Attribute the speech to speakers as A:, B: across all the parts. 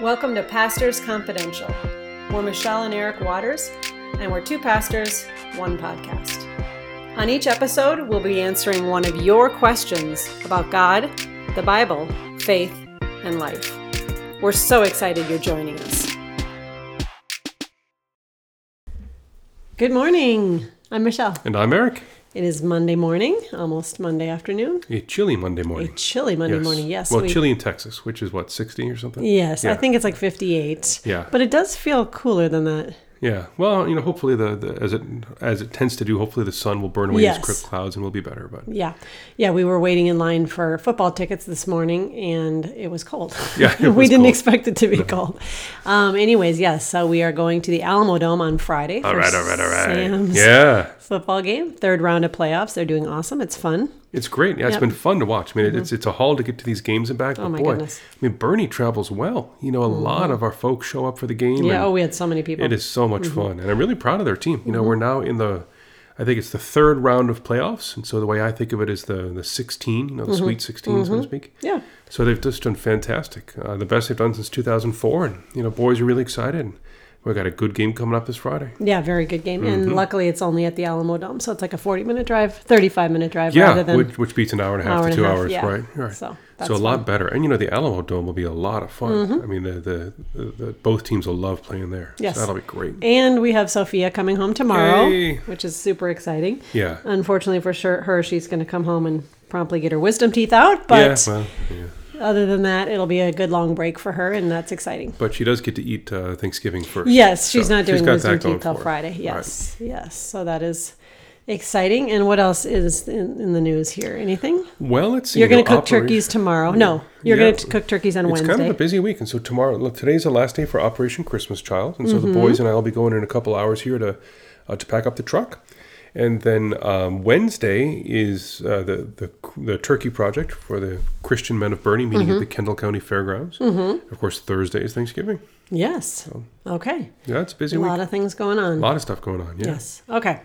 A: Welcome to Pastors Confidential. We're Michelle and Eric Waters, and we're two pastors, one podcast. On each episode, we'll be answering one of your questions about God, the Bible, faith, and life. We're so excited you're joining us. Good morning. I'm Michelle.
B: And I'm Eric.
A: It is Monday morning, almost Monday afternoon.
B: A chilly Monday morning.
A: A chilly Monday morning, yes.
B: Well,
A: we-
B: chilly in Texas, which is what, 60 or something?
A: Yes, I think it's like 58.
B: Yeah.
A: But it does feel cooler than that.
B: Yeah. Well, you know, hopefully the, the as it as it tends to do, hopefully the sun will burn away
A: Yes.
B: these crisp clouds and we'll be better. But
A: Yeah. Yeah, we were waiting in line for football tickets this morning and it was cold.
B: Yeah, it
A: we didn't
B: cold.
A: expect it to be cold. Um, anyways, yes, so we are going to the Alamo Dome on Friday.
B: all
A: for
B: right, all right, all right.
A: Sam's
B: Yeah.
A: football game, third round of playoffs. They're doing awesome. It's fun.
B: It's great. Yeah, It's been fun to watch. I mean, it's it's a haul to get to these games and back. But
A: Oh, my
B: boy,
A: goodness.
B: I mean, Boerne travels well. You know, a lot of our folks show up for the game.
A: Yeah, oh, we had so many people.
B: It is so much
A: Mm-hmm.
B: fun, and I'm really proud of their team. You know, we're now in the, I think it's the third round of playoffs, and so the way I think of it is the the 16, you know, the
A: Mm-hmm.
B: Sweet 16, so to speak.
A: Yeah.
B: So they've just done fantastic. Uh, the best they've done since 2004, and you know, boys are really excited. We've got a good game coming up this Friday.
A: Yeah, very good game.
B: Mm-hmm.
A: And luckily it's only at the Alamo Dome, so it's like a 40 minute drive, 35 minute drive
B: Yeah,
A: rather than
B: which, which beats an hour and a half
A: hour
B: to two
A: half,
B: hours,
A: yeah.
B: right? Right.
A: So
B: So, a lot
A: fun. Mm-hmm.
B: better, and you know, the Alamo Dome will be a lot of fun. I mean, the, the, the, the both teams will love playing there.
A: Yes.
B: so that'll be great.
A: And we have Sophia coming home tomorrow,
B: Yay.
A: which is super exciting.
B: Yeah,
A: Unfortunately for sure, her, she's going to come home and promptly get her wisdom teeth out. But
B: yeah, well, yeah.
A: Other than that, it'll be a good long break for her, and that's exciting.
B: But she does get to eat uh, Thanksgiving first.
A: Yes, she's
B: So
A: not doing
B: got
A: wisdom teeth till. Friday.
B: Right.
A: Yes, yes. So that is exciting. And what else is in, in the news here? Anything?
B: Well, let's see.
A: You're going to cook
B: Opera-
A: turkeys tomorrow. No, you're
B: Yeah.
A: going to cook turkeys on
B: It's
A: Wednesday.
B: It's kind of a busy week, and so tomorrow, look, today's the last day for Operation Christmas Child, and so
A: Mm-hmm.
B: the boys and I will be going in a couple hours here to uh, to pack up the truck, and then um, Wednesday is uh, the, the the turkey project for the Christian Men of Boerne meeting
A: Mm-hmm.
B: at the Kendall County Fairgrounds. Mm-hmm. Of course, Thursday is Thanksgiving.
A: yes. Okay.
B: Yeah, it's a busy
A: A
B: week.
A: lot of things going on.
B: a lot of stuff going on. Yeah.
A: Yes. Okay.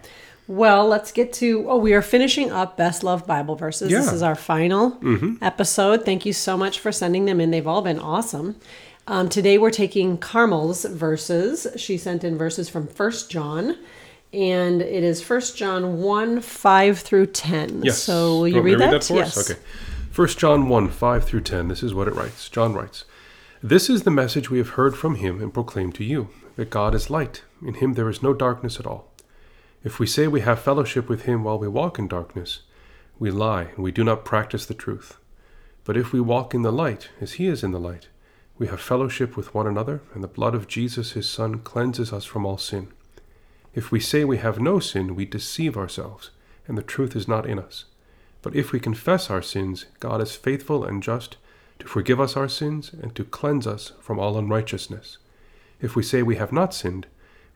A: Well, let's get to. Oh, we are finishing up Best Love Bible Verses. This
B: Yeah. Mm-hmm.
A: is our final episode. Thank you so much for sending them in. They've all been awesome. Um, today we're taking Carmel's verses. She sent in verses from First John, and it is First John 1 5 through 10.
B: Yes.
A: So will you
B: Want me
A: read that?
B: for
A: yes.
B: us? Okay. First John 1, 5 through 10. This is what it writes. John writes, This is the message we have heard from him and proclaim to you, that God is light. In him there is no darkness at all. If we say we have fellowship with him while we walk in darkness, we lie and we do not practice the truth. But if we walk in the light, as he is in the light, we have fellowship with one another, and the blood of Jesus his Son cleanses us from all sin. If we say we have no sin, we deceive ourselves, and the truth is not in us. But if we confess our sins, God is faithful and just to forgive us our sins and to cleanse us from all unrighteousness. If we say we have not sinned,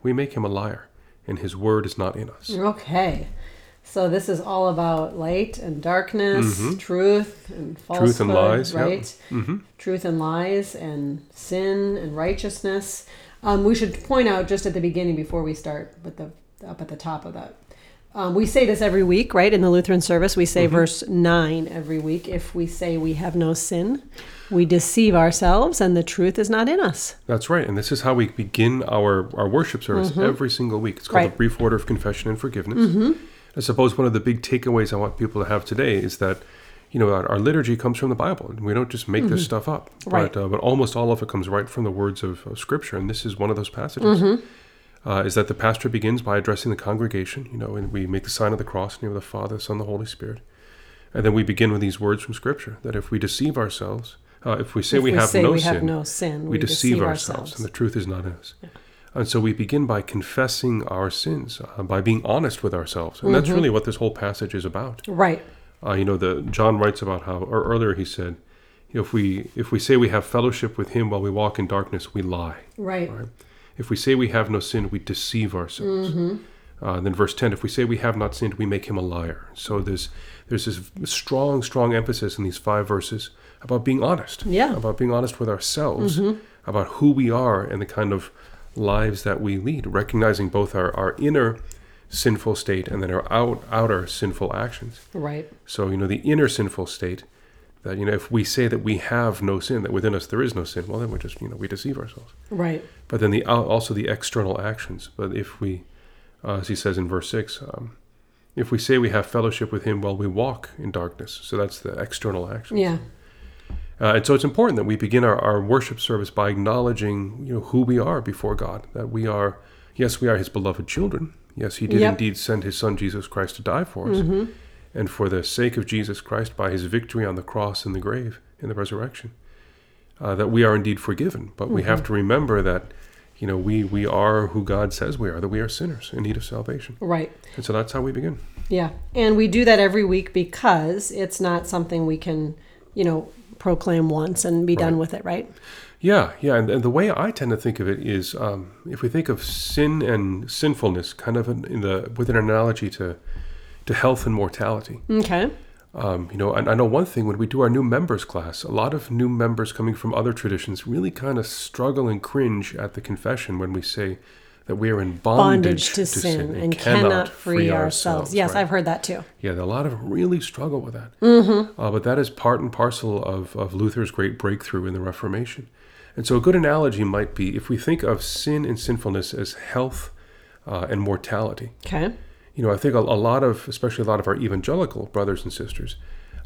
B: we make him a liar, and his word is not in us.
A: Okay. So this is all about light and darkness, truth and falsehood,
B: Mm-hmm. Truth and lies, yep.
A: right? Truth and lies and sin and righteousness. Um, we should point out just at the beginning before we start with the up at the top of that. Um, we say this every week, right? In the Lutheran service, we say
B: Mm-hmm.
A: verse 9 every week. If we say we have no sin, we deceive ourselves and the truth is not in us.
B: That's right, and this is how we begin our, our worship service every single week. It's called
A: Right.
B: the brief order of confession and forgiveness. I suppose one of the big takeaways I want people to have today is that you know our, our liturgy comes from the Bible, and we don't just make this stuff up.
A: Right.
B: But, uh, but almost all of it comes right from the words of, of Scripture, and this is one of those passages. Uh, is that the pastor begins by addressing the congregation, you know, and we make the sign of the cross in the name of the Father, the Son, and the Holy Spirit. And then we begin with these words from Scripture that if we deceive ourselves, uh, if we say
A: if
B: we, have
A: say
B: no
A: we
B: sin,
A: have no sin,
B: we deceive ourselves, and the truth is not in us. And so we begin by confessing our sins, uh, by being honest with ourselves, and
A: Mm-hmm.
B: that's really what this whole passage is about.
A: Right.
B: Uh, you know, the John writes about how, or earlier he said, if we if we say we have fellowship with Him while we walk in darkness, we lie.
A: Right.
B: Right? If we say we have no sin, we deceive ourselves.
A: Mm-hmm.
B: Uh, then verse ten: If we say we have not sinned, we make Him a liar. So there's there's this strong, strong emphasis in these five verses about being honest.
A: Yeah.
B: About being honest with ourselves,
A: Mm-hmm.
B: about who we are and the kind of lives that we lead, recognizing both our, our inner sinful state and then our out, outer sinful actions.
A: Right.
B: So, you know, the inner sinful state That you know, if we say that we have no sin, that within us there is no sin, well, then we're just you know we deceive ourselves.
A: Right.
B: But then the also the external actions. But if we, uh, as he says in verse six, um, if we say we have fellowship with him while we walk in darkness, so that's the external action.
A: Yeah.
B: Uh, and so it's important that we begin our, our worship service by acknowledging you know who we are before God. That we are, yes, we are His beloved children. Yes, He did
A: Yep.
B: indeed send His Son Jesus Christ to die for us,
A: Mm-hmm.
B: and for the sake of Jesus Christ, by His victory on the cross and the grave in the resurrection, uh, that we are indeed forgiven. But we
A: Mm-hmm.
B: have to remember that you know we we are who God says we are. That we are sinners in need of salvation.
A: Right.
B: And so that's how we begin.
A: Yeah. And we do that every week because it's not something we can, you know, proclaim once and be done with it, right?
B: Yeah, yeah, and, and the way I tend to think of it is, um, if we think of sin and sinfulness, kind of in, in the with an analogy to to health and mortality.
A: Okay.
B: Um, you know, and I know one thing when we do our new members class, a lot of new members coming from other traditions really kind of struggle and cringe at the confession when we say that we are in bondage,
A: Bondage to, sin, and cannot, free ourselves. Yes,
B: right?
A: I've heard that too.
B: Yeah, a lot of really struggle with that. Mm-hmm. Uh, but that is part and parcel of, of Luther's great breakthrough in the Reformation. And so a good analogy might be if we think of sin and sinfulness as health uh, and mortality.
A: Okay.
B: You know, I think a, a lot of, especially a lot of our evangelical brothers and sisters,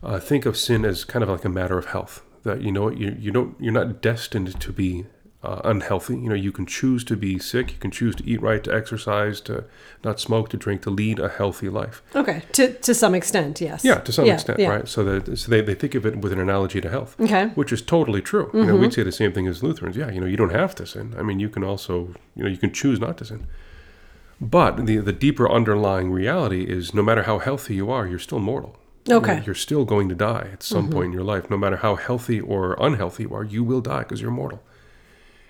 B: uh, think of sin as kind of like a matter of health. That you know, you you don't, you're not destined to be uh, unhealthy. You know, you can choose to be sick. You can choose to eat right, to exercise, to not smoke, to drink, to lead a healthy life.
A: Okay. To to some extent, yes.
B: Yeah, to some
A: Yeah,
B: extent,
A: yeah.
B: right? So that so they, they think of it with an analogy to health,
A: Okay.
B: which is totally true. You know, we'd say the same thing as Lutherans. Yeah, you know, you don't have to sin. I mean, you can also, you know, you can choose not to sin. But the the deeper underlying reality is, no matter how healthy you are, you're still mortal. You know,
A: Okay.
B: you're still going to die at some point in your life. No matter how healthy or unhealthy you are, you will die because you're mortal.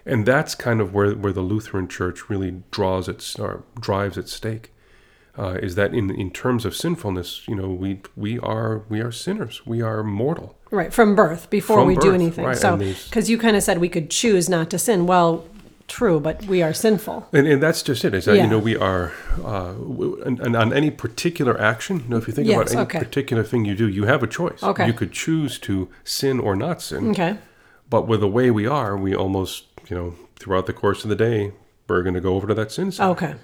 B: And that's kind of where, where the Lutheran Church really draws its or drives its stake. Uh, is that in, in terms of sinfulness, you know, we we are we are sinners. We are mortal.
A: Right. From birth, before
B: From
A: we do anything.
B: right,
A: So, because you kind of said we could choose not to sin. Well, true, but we are sinful.
B: And, and that's just it. Is that
A: Yeah.
B: you know we are, uh, and, and on any particular action, you know, if you think
A: Yes,
B: about any
A: okay.
B: particular thing you do, you have a choice.
A: Okay.
B: You could choose to sin or not sin.
A: Okay.
B: But with the way we are, we almost, you know, throughout the course of the day, we're going to go over to that sin side.
A: Okay.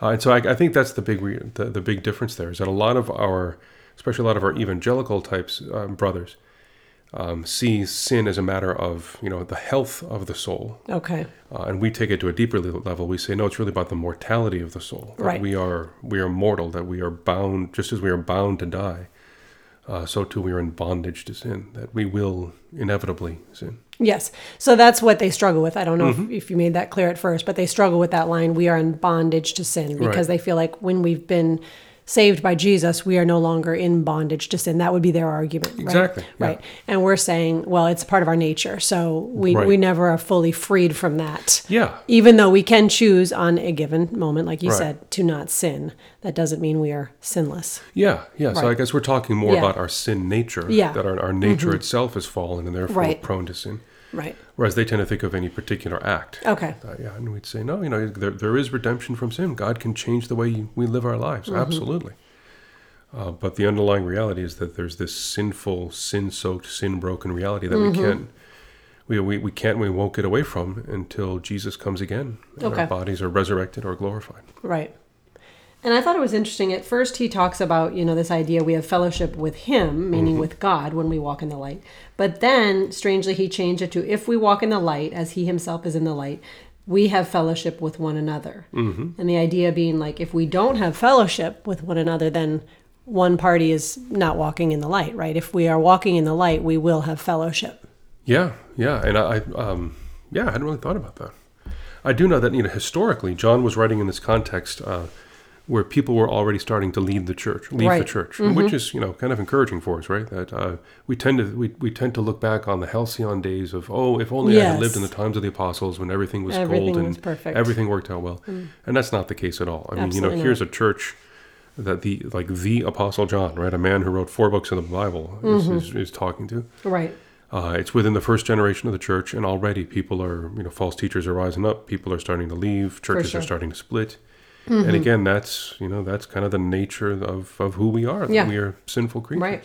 B: Uh, and so I, I think that's the big re- the, the big difference there is that a lot of our, especially a lot of our evangelical types um, brothers, um, see sin as a matter of you know the health of the soul,
A: Okay.
B: uh, and we take it to a deeper level. We say no, it's really about the mortality of the soul. That
A: Right.
B: We are we are mortal. That we are bound, just as we are bound to die. Uh, so too we are in bondage to sin. That we will inevitably sin.
A: Yes. So that's what they struggle with. I don't know
B: Mm-hmm.
A: if, if you made that clear at first, but they struggle with that line we are in bondage to sin because
B: Right.
A: they feel like when we've been saved by Jesus, we are no longer in bondage to sin. That would be their argument. Right?
B: Exactly, yeah.
A: Right. And we're saying, well, it's part of our nature. So we,
B: Right.
A: we never are fully freed from that.
B: Yeah.
A: Even though we can choose on a given moment, like you
B: Right.
A: said, to not sin, that doesn't mean we are sinless.
B: Yeah, yeah. So I guess we're talking more
A: Yeah.
B: about our sin nature.
A: Yeah. Mm-hmm.
B: That our, our nature itself is fallen and therefore prone to sin.
A: Right.
B: Whereas they tend to think of any particular act.
A: Okay.
B: Uh, yeah, and we'd say, no, you know, there, there is redemption from sin. God can change the way we live our lives.
A: Mm-hmm.
B: Absolutely. Uh, but the underlying reality is that there's this sinful, sin-soaked, sin-broken reality that
A: Mm-hmm.
B: we can't, we, we, we can't, we won't get away from until Jesus comes again and
A: Okay.
B: our bodies are resurrected or glorified.
A: Right. And I thought it was interesting. At first, he talks about, you know, this idea we have fellowship with him, meaning
B: Mm-hmm.
A: with God when we walk in the light. But then, strangely, he changed it to if we walk in the light, as he himself is in the light, we have fellowship with one another. Mm-hmm. And the idea being like, if we don't have fellowship with one another, then one party is not walking in the light, right? If we are walking in the light, we will have fellowship.
B: Yeah, yeah, and I, I um, yeah, I hadn't really thought about that. I do know that you know historically, John was writing in this context uh, where people were already starting to leave the church, leave the
A: Right.
B: church, which is you know kind of encouraging for us, right? That uh, we tend to we, we tend to look back on the halcyon days of oh, if only I had lived in the times of the apostles when everything was
A: Everything
B: gold
A: was
B: and
A: perfect. Mm.
B: everything worked out well, and that's not the case at all. I mean, you know,
A: Absolutely
B: here's a church that the like the apostle John, right, a man who wrote four books of the Bible, is,
A: Mm-hmm.
B: is, is talking to.
A: Right.
B: Uh, it's within the first generation of the church, and already people are, you know, false teachers are rising up. People are starting to leave. Churches
A: sure. Mm-hmm.
B: are starting to split. And again, that's you know that's kind of the nature of, of who we are. that
A: Yeah.
B: We are sinful creatures.
A: Right.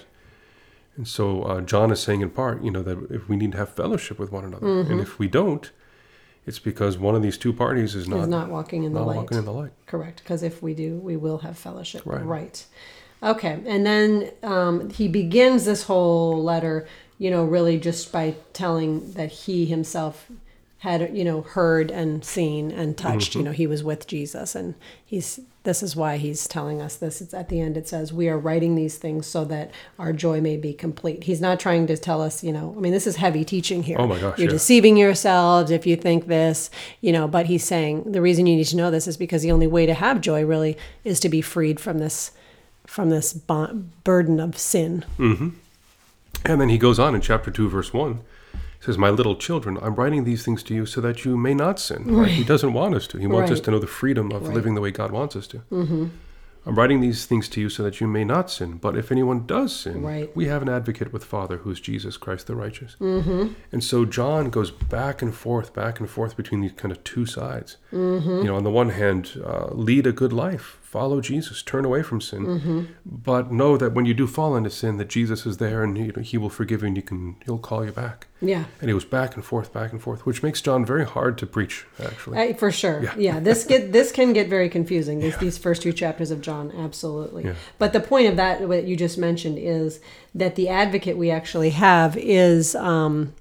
B: And so uh, John is saying in part, you know, that if we need to have fellowship with one another,
A: Mm-hmm.
B: and if we don't, it's because one of these two parties is not
A: Is not walking in the
B: not
A: light.
B: walking in the light.
A: Correct, because if we do, we will have fellowship.
B: Right.
A: Okay, and then um, he begins this whole letter, you know, really just by telling that he himself had, you know, heard and seen and touched.
B: Mm-hmm.
A: You know, he was with Jesus, and he's. This is why he's telling us this. It's at the end. It says, "We are writing these things so that our joy may be complete." He's not trying to tell us, you know. I mean, this is heavy teaching here.
B: Oh my gosh,
A: You're
B: yeah.
A: deceiving yourselves if you think this, you know. But he's saying the reason you need to know this is because the only way to have joy really is to be freed from this, from this bon- burden of sin. mm-hmm.
B: And then he goes on in chapter 2, verse 1. Says, My little children, I'm writing these things to you so that you may not sin. Right? He doesn't want us to. He wants us to know the freedom of
A: Right.
B: living the way God wants us to. Mm-hmm. I'm writing these things to you so that you may not sin. But if anyone does sin,
A: Right.
B: we have an advocate with Father who is Jesus Christ the righteous. Mm-hmm. And so John goes back and forth, back and forth between these kind of two sides. Mm-hmm. You know, on the one hand, uh, lead a good life, follow Jesus, turn away from sin,
A: Mm-hmm.
B: but know that when you do fall into sin, that Jesus is there and he, he will forgive you and you can he'll call you back.
A: Yeah.
B: And he was back and forth, back and forth, which makes John very hard to preach. Actually,
A: I, for sure.
B: Yeah.
A: Yeah. This get this can get very confusing. These these first two chapters of John, absolutely.
B: Yeah.
A: But the point of that, what you just mentioned, is that the advocate we actually have is um,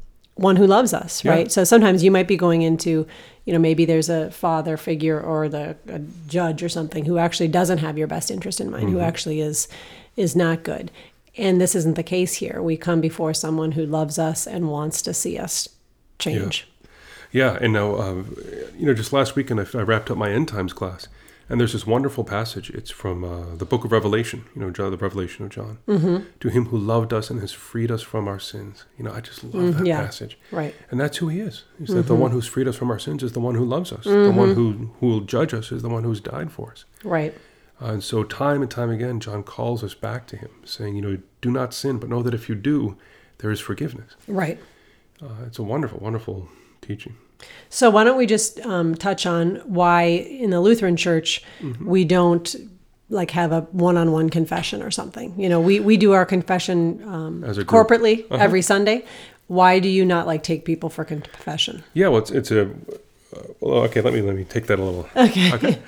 A: one who loves us,
B: Yeah.
A: right? So sometimes you might be going into, you know, maybe there's a father figure or the a judge or something who actually doesn't have your best interest in mind, who
B: Mm-hmm.
A: actually is is not good. And this isn't the case here. We come before someone who loves us and wants to see us change.
B: Yeah, and now, uh, you know, just last weekend I, I wrapped up my end times class, and there's this wonderful passage. It's from uh, the book of Revelation, you know, John, the Revelation of John. Mm-hmm. To him who loved us and has freed us from our sins. You know, I just love that
A: yeah.
B: passage.
A: Right.
B: And that's who he is. Is that the one who's freed us from our sins is the one who loves us. The one who, who will judge us is the one who's died for us.
A: Right.
B: Uh, and so, time and time again, John calls us back to him, saying, you know, do not sin, but know that if you do, there is forgiveness.
A: Right.
B: Uh, it's a wonderful, wonderful teaching.
A: So why don't we just um, touch on why in the Lutheran Church
B: Mm-hmm.
A: we don't like have a one-on-one confession or something? You know, we we do our confession um,
B: group. Uh-huh.
A: corporately every Sunday. Why do you not like take people for confession?
B: Yeah, well, it's, it's a. Uh, well, okay, let me let me take that a little. Okay.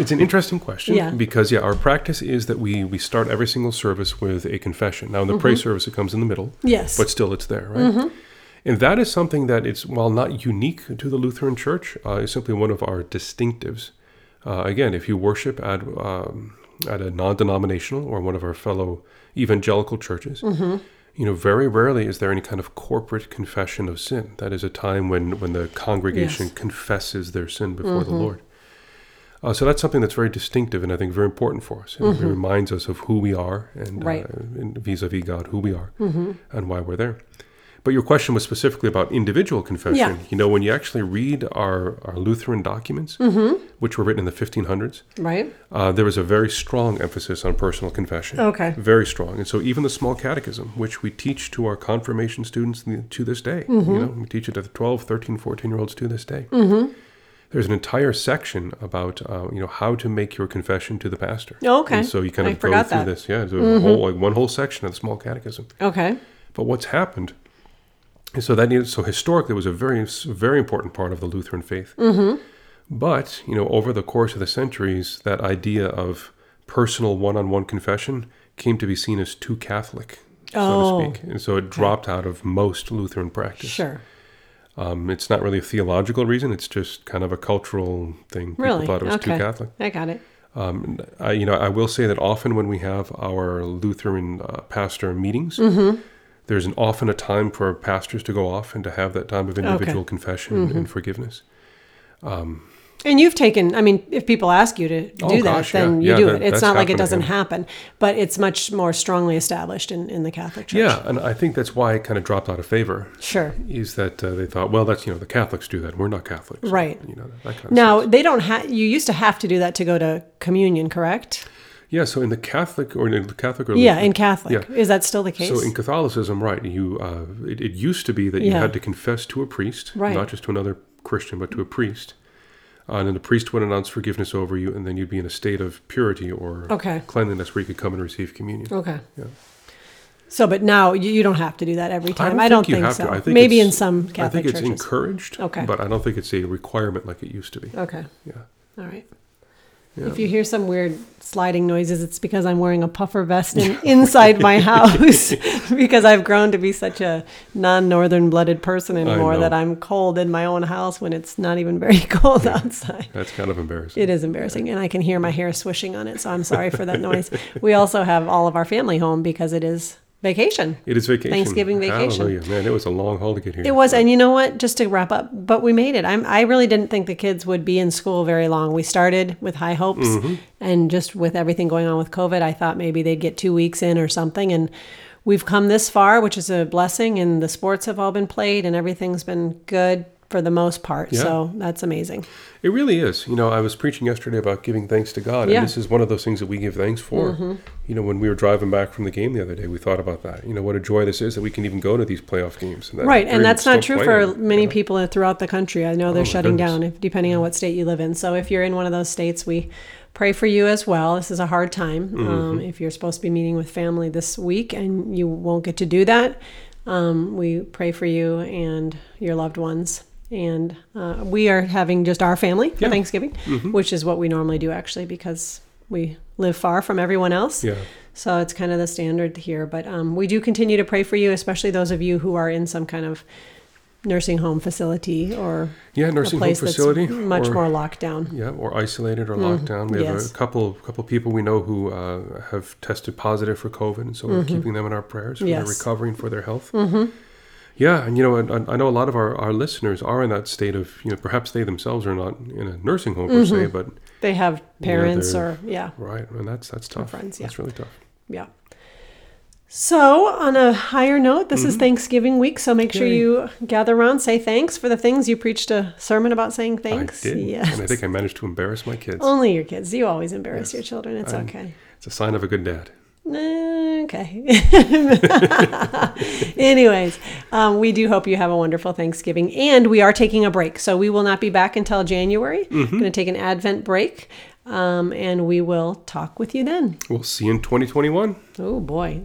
B: It's an interesting question
A: Yeah.
B: because yeah, our practice is that we we start every single service with a confession. Now in the praise service, it comes in the middle,
A: Mm-hmm. Yes.
B: but still it's there, right? And that is something that it's while not unique to the Lutheran Church, uh, is simply one of our distinctives. Uh, again, if you worship at um, at a non-denominational or one of our fellow evangelical churches, you know, very rarely is there any kind of corporate confession of sin. That is a time when when the congregation
A: Yes.
B: confesses their sin before the Lord. Uh, so that's something that's very distinctive and I think very important for us. And It reminds us of who we are and
A: Right.
B: uh, and vis-a-vis God, who we are and why we're there. But your question was specifically about individual confession.
A: Yeah.
B: You know, when you actually read our, our Lutheran documents, which were written in the 1500s,
A: Right.
B: uh, there was a very strong emphasis on personal confession.
A: Okay.
B: Very strong. And so even the small catechism, which we teach to our confirmation students to this day,
A: Mm-hmm.
B: you know, we teach it to the 12, 13, 14 year olds to this day. There's an entire section about, uh, you know, how to make your confession to the pastor.
A: Oh, okay.
B: And so you kind
A: I
B: of go through
A: that. Mm-hmm.
B: this. Yeah, there's a whole, like one whole section of the small catechism.
A: Okay.
B: But what's happened so that needed, so historically it was a very very important part of the Lutheran faith. Mm-hmm. But you know, over the course of the centuries, that idea of personal one-on-one confession came to be seen as too Catholic, so
A: Oh,
B: to speak, and so it dropped out of most Lutheran practice.
A: Sure.
B: Um, it's not really a theological reason; it's just kind of a cultural thing. People
A: Really?
B: thought it was
A: okay.
B: too Catholic.
A: I got it.
B: Um, I, you know, I will say that often when we have our Lutheran uh, pastor meetings,
A: Mm-hmm.
B: There's an often a time for pastors to go off and to have that time of individual confession
A: Mm-hmm.
B: and forgiveness.
A: And you've taken, I mean, if people ask you to do
B: Oh,
A: that, then
B: yeah.
A: you
B: Yeah,
A: do
B: that-
A: it. It's not like it doesn't happen, but it's much more strongly established in, in the Catholic Church.
B: Yeah, and I think that's why it kind of dropped out of favor.
A: Sure.
B: Is that uh, they thought, well, that's you know the Catholics do that. We're not Catholics,
A: Right.
B: You know that kind of
A: Now,
B: stuff.
A: they don't have, you used to have to do that to go to communion, correct?
B: Yeah, so in the Catholic or in the Catholic or
A: Yeah, in Catholic.
B: Yeah.
A: Is that still the case?
B: So in Catholicism, right? You uh, it, it used to be that you
A: Yeah.
B: had to confess to a priest,
A: Right.
B: not just to another Christian, but to a priest, uh, and then the priest would announce forgiveness over you, and then you'd be in a state of purity or
A: Okay.
B: cleanliness where you could come and receive communion.
A: okay.
B: Yeah.
A: So, but now you, you don't have to do that every time. I don't, think,
B: have
A: so.
B: to. I think
A: Maybe in
B: some
A: some
B: I think it's
A: churches.
B: encouraged.
A: Okay.
B: But I don't think it's a requirement like it used to be.
A: okay.
B: Yeah.
A: All right.
B: Yeah.
A: If you hear some weird sliding noises, it's because I'm wearing a puffer vest in, inside my house because I've grown to be such a non-northern blooded person anymore that I'm cold in my own house when it's not even very cold outside.
B: That's kind of embarrassing.
A: It is embarrassing, and I can hear my hair swishing on it, so I'm sorry for that noise. We also have all of our family home because it is vacation.
B: It is vacation.
A: Thanksgiving vacation.
B: Hallelujah. Man, it was a long haul to get here.
A: It was, and you know what? Just to wrap up, but we made it. I'm, I really didn't think the kids would be in school very long. We started with high hopes, mm-hmm. and just with everything going on with COVID, I thought maybe they'd get two weeks in or something. And we've come this far, which is a blessing. And the sports have all been played, and everything's been good for the most part.
B: Yeah.
A: So that's amazing.
B: It really is. You know, I was preaching yesterday about giving thanks to God,
A: Yeah.
B: and this is one of those things that we give thanks for.
A: Mm-hmm.
B: You know, when we were driving back from the game the other day, we thought about that. You know, what a joy this is that we can even go to these playoff games. And that
A: Right, and that's not true for many
B: you know?
A: people throughout the country. I know they're
B: my
A: shutting down, if, depending on what state you live in. So if you're in one of those states, we pray for you as well. This is a hard time.
B: Mm-hmm.
A: Um, if you're supposed to be meeting with family this week and you won't get to do that, um, we pray for you and your loved ones. And uh, we are having just our family for
B: Yeah.
A: Thanksgiving,
B: Mm-hmm.
A: which is what we normally do actually because we live far from everyone else.
B: Yeah.
A: So it's kind of the standard here. But um, we do continue to pray for you, especially those of you who are in some kind of nursing home facility or
B: Yeah, nursing home
A: place
B: facility.
A: that's much
B: or-
A: more locked down.
B: Yeah, or isolated or locked down. We have
A: Mm, yes.
B: a couple couple people we know who uh, have tested positive for COVID, and so we're keeping them in our prayers for their
A: Mm-hmm. Yes.
B: recovery and for their health. Mm-hmm. Yeah, and you know, I, I know a lot of our, our listeners are in that state of you know perhaps they themselves are not in a nursing home per se, but
A: They have parents or yeah,
B: right, and that's that's tough.
A: friends, yeah.
B: That's really tough.
A: yeah. So, on a higher note, this is Thanksgiving week, so make sure you gather around, say thanks for the things you preached a sermon about saying thanks.
B: I did,
A: Yes.
B: and I think I managed to embarrass my kids.
A: Only your kids. You always embarrass your children. It's
B: I'm-
A: okay.
B: It's a sign of a good dad.
A: Okay. Anyways, um, we do hope you have a wonderful Thanksgiving, and we are taking a break, so we will not be back until January.
B: Mm-hmm.
A: Going to take an Advent break, um, and we will talk with you then.
B: We'll see you in 2021.
A: Oh boy,